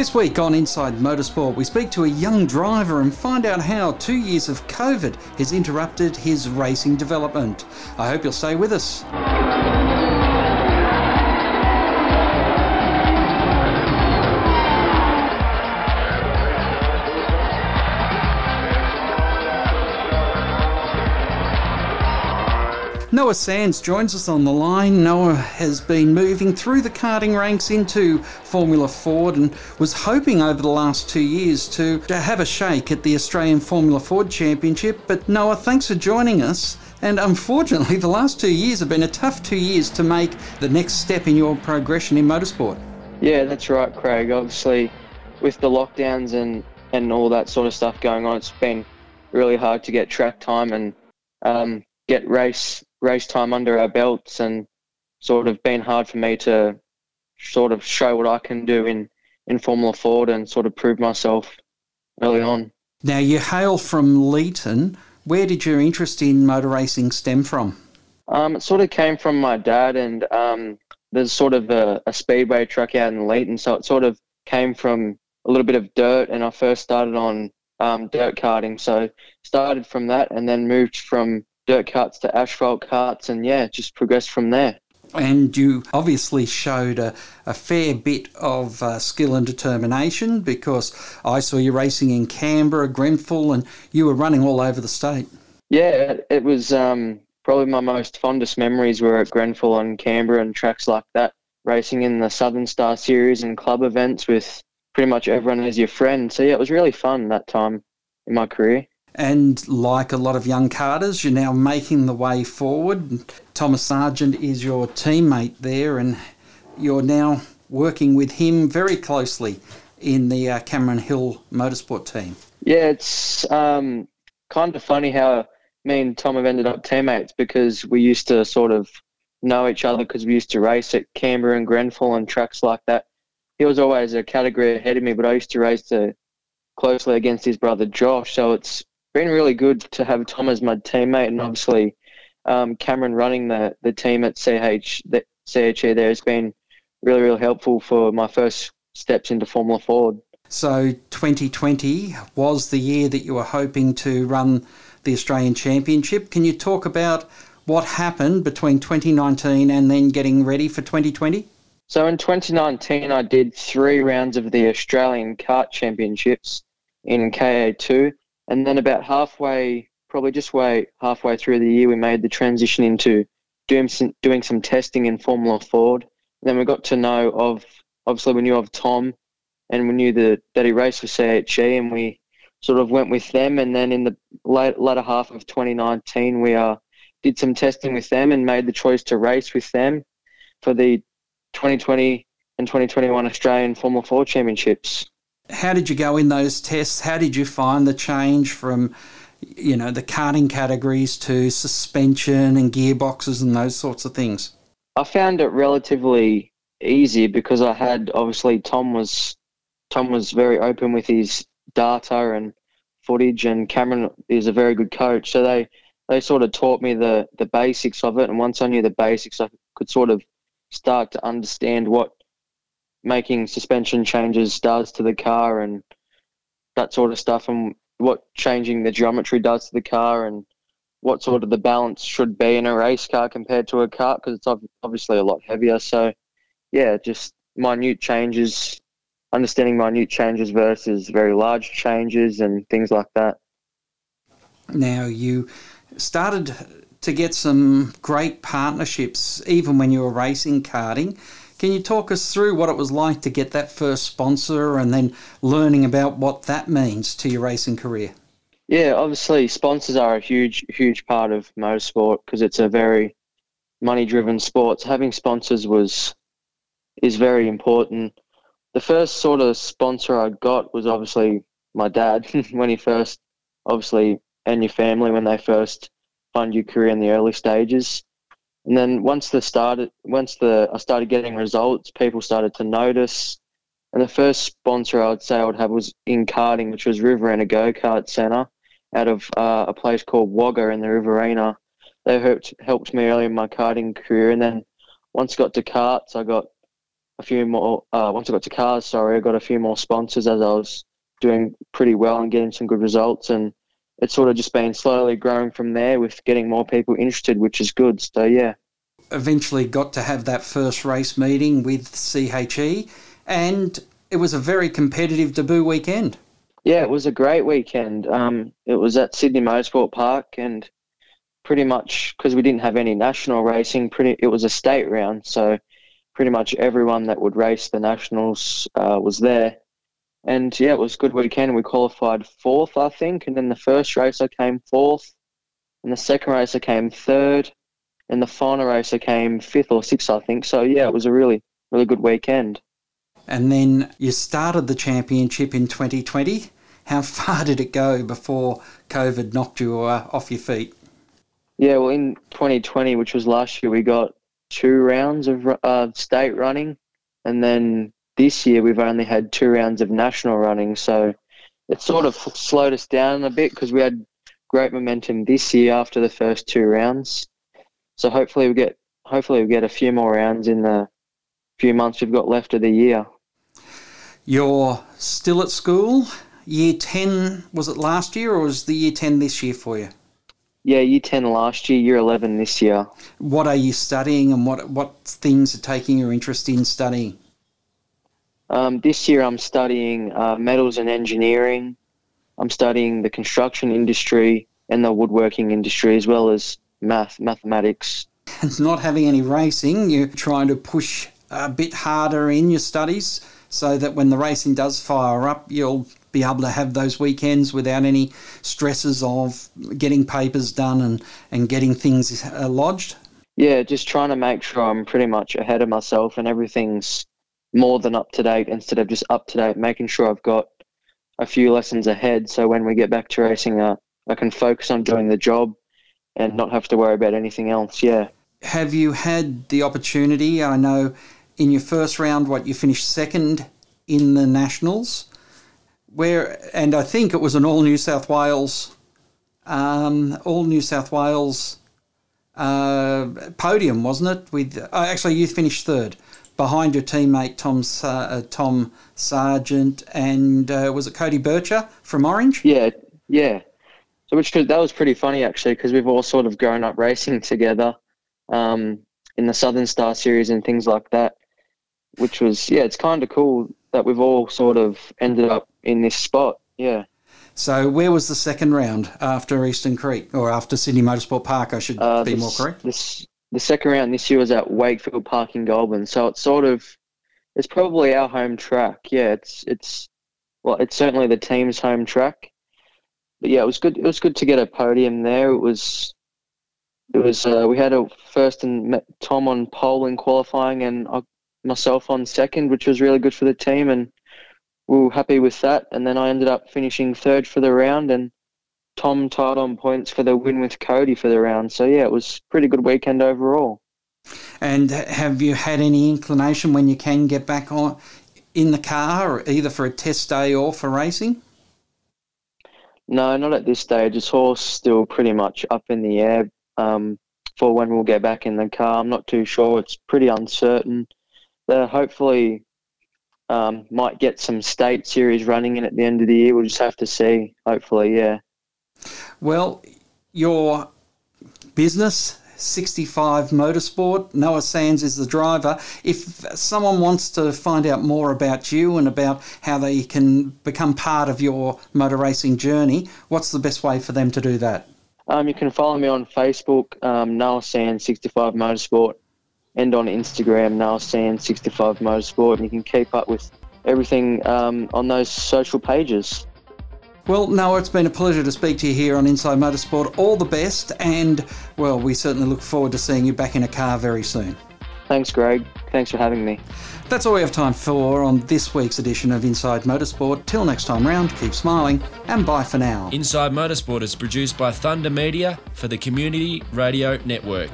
This week on Inside Motorsport, we speak to a young driver and find out how two years of COVID has interrupted his racing development. I hope you'll stay with us. Noah Sands joins us on the line. Noah has been moving through the karting ranks into Formula Ford and was hoping over the last two years to, to have a shake at the Australian Formula Ford Championship. But Noah, thanks for joining us. And unfortunately, the last two years have been a tough two years to make the next step in your progression in motorsport. Yeah, that's right, Craig. Obviously, with the lockdowns and, and all that sort of stuff going on, it's been really hard to get track time and um, get race race time under our belts and sort of been hard for me to sort of show what I can do in, in Formula Ford and sort of prove myself early on. Now, you hail from Leeton. Where did your interest in motor racing stem from? Um, it sort of came from my dad, and um, there's sort of a, a, speedway track out in Leeton, so it sort of came from a little bit of dirt, and I first started on um, dirt karting. So started from that, and then moved from dirt karts to asphalt karts, and yeah, just progressed from there. And you obviously showed a, a fair bit of uh, skill and determination because I saw you racing in Canberra, Grenfell, and you were running all over the state. Yeah, it was um, probably my most fondest memories were at Grenfell and Canberra and tracks like that, racing in the Southern Star Series and club events with pretty much everyone as your friend. So yeah, it was really fun that time in my career. And like a lot of young karters, you're now making the way forward. Thomas Sargent is your teammate there, and you're now working with him very closely in the uh, Cameron Hill Motorsport team. Yeah, it's um, kind of funny how me and Tom have ended up teammates because we used to sort of know each other because we used to race at Canberra and Grenfell and tracks like that. He was always a category ahead of me, but I used to race to closely against his brother Josh. So it's been really good to have Tom as my teammate, and obviously um, Cameron running the, the team at CH the CHE there has been really really helpful for my first steps into Formula Ford. So 2020 was the year that you were hoping to run the Australian Championship. Can you talk about what happened between 2019 and then getting ready for 2020? So in 2019, I did three rounds of the Australian Kart Championships in KA2, and then about halfway, probably just way halfway through the year, we made the transition into doing some, doing some testing in Formula Ford. And then we got to know of, obviously we knew of Tom and we knew that he raced for CHE and we sort of went with them. And then in the late, latter half of 2019, we uh, did some testing with them and made the choice to race with them for the 2020 and 2021 Australian Formula Ford Championships how did you go in those tests? How did you find the change from, you know, the karting categories to suspension and gearboxes and those sorts of things? I found it relatively easy because I had obviously Tom was Tom was very open with his data and footage, and Cameron is a very good coach. So they they sort of taught me the the basics of it, and once I knew the basics, I could sort of start to understand what making suspension changes does to the car and that sort of stuff, and what changing the geometry does to the car, and what sort of the balance should be in a race car compared to a kart because it's obviously a lot heavier. So, yeah, just minute changes, understanding minute changes versus very large changes and things like that. Now, you started to get some great partnerships even when you were racing karting. Can you talk us through what it was like to get that first sponsor and then learning about what that means to your racing career? Yeah, obviously, sponsors are a huge, huge part of motorsport because it's a very money-driven sport. So having sponsors was is very important. The first sort of sponsor I got was obviously my dad when he first, obviously, and your family when they first fund your career in the early stages. And then once the started, once the I started getting results, people started to notice. And the first sponsor I would say I would have was in karting, which was Riverina Go Kart Centre, out of uh, a place called Wagga in the Riverina. They helped helped me early in my karting career, and then once I got to karts, I got a few more. Uh, once I got to cars, sorry, I got a few more sponsors as I was doing pretty well and getting some good results. And it's sort of just been slowly growing from there with getting more people interested, which is good. So yeah. Eventually got to have that first race meeting with CHE, and it was a very competitive debut weekend. Yeah, it was a great weekend. Um, it was at Sydney Motorsport Park, and pretty much because we didn't have any national racing, pretty it was a state round, so pretty much everyone that would race the nationals uh, was there. And yeah, it was a good weekend. We qualified fourth, I think, and then the first race I came fourth, and the second race I came third, and the final race I came fifth or sixth, I think. So yeah, it was a really really good weekend. And then you started the championship in 2020. How far did it go before COVID knocked you uh, off your feet? Yeah, well, in 2020, which was last year, we got two rounds of uh, state running, and then this year we've only had two rounds of national running. So it sort of slowed us down a bit because we had great momentum this year after the first two rounds. So hopefully we get hopefully we get a few more rounds in the few months we've got left of the year. You're still at school. Year 10, was it last year or was the year 10 this year for you? Yeah, year 10 last year, year 11 this year. What are you studying and what, what things are taking your interest in studying? Um, this year I'm studying uh, metals and engineering. I'm studying the construction industry and the woodworking industry as well as math, mathematics. And not having any racing, you're trying to push a bit harder in your studies so that when the racing does fire up, you'll be able to have those weekends without any stresses of getting papers done and, and getting things uh, lodged? Yeah, just trying to make sure I'm pretty much ahead of myself and everything's more than up to date instead of just up to date, making sure I've got a few lessons ahead so when we get back to racing, uh, I can focus on doing the job and not have to worry about anything else. Yeah. Have you had the opportunity? I know in your first round, what you finished second in the nationals, where and I think it was an all New South Wales, um, all New South Wales uh, podium, wasn't it? With uh, actually, you finished third behind your teammate Tom uh, Tom Sargent and uh, was it Cody Bircher from Orange? Yeah, yeah. So which that was pretty funny actually because we've all sort of grown up racing together um, in the Southern Star Series and things like that which was yeah, it's kind of cool that we've all sort of ended up in this spot. Yeah. So where was the second round after Eastern Creek or after Sydney Motorsport Park? I should uh, be more correct. This the second round this year was at Wakefield Park in Goulburn. So it's sort of it's probably our home track. Yeah, it's it's well, it's certainly the team's home track. But yeah, it was good. It was good to get a podium there. It was it was uh, we had a first and met Tom on pole in qualifying, and I myself on second, which was really good for the team, and we were happy with that. And then I ended up finishing third for the round, and Tom tied on points for the win with Cody for the round. So yeah, it was pretty good weekend overall. And have you had any inclination when you can get back on in the car, either for a test day or for racing? No, not at this stage. It's all still pretty much up in the air um, for when we'll get back in the car. I'm not too sure. It's pretty uncertain that hopefully um, might get some state series running in at the end of the year. We'll just have to see. Hopefully, yeah. Well, your business. 65 Motorsport. Noah Sands is the driver. If someone wants to find out more about you and about how they can become part of your motor racing journey, what's the best way for them to do that? Um, you can follow me on Facebook, um, Noah Sands 65 Motorsport, and on Instagram, Noah Sands 65 Motorsport, and you can keep up with everything um, on those social pages. Well, Noah, it's been a pleasure to speak to you here on Inside Motorsport. All the best, and well, we certainly look forward to seeing you back in a car very soon. Thanks, Greg. Thanks for having me. That's all we have time for on this week's edition of Inside Motorsport. Till next time round, keep smiling and bye for now. Inside Motorsport is produced by Thunder Media for the Community Radio Network.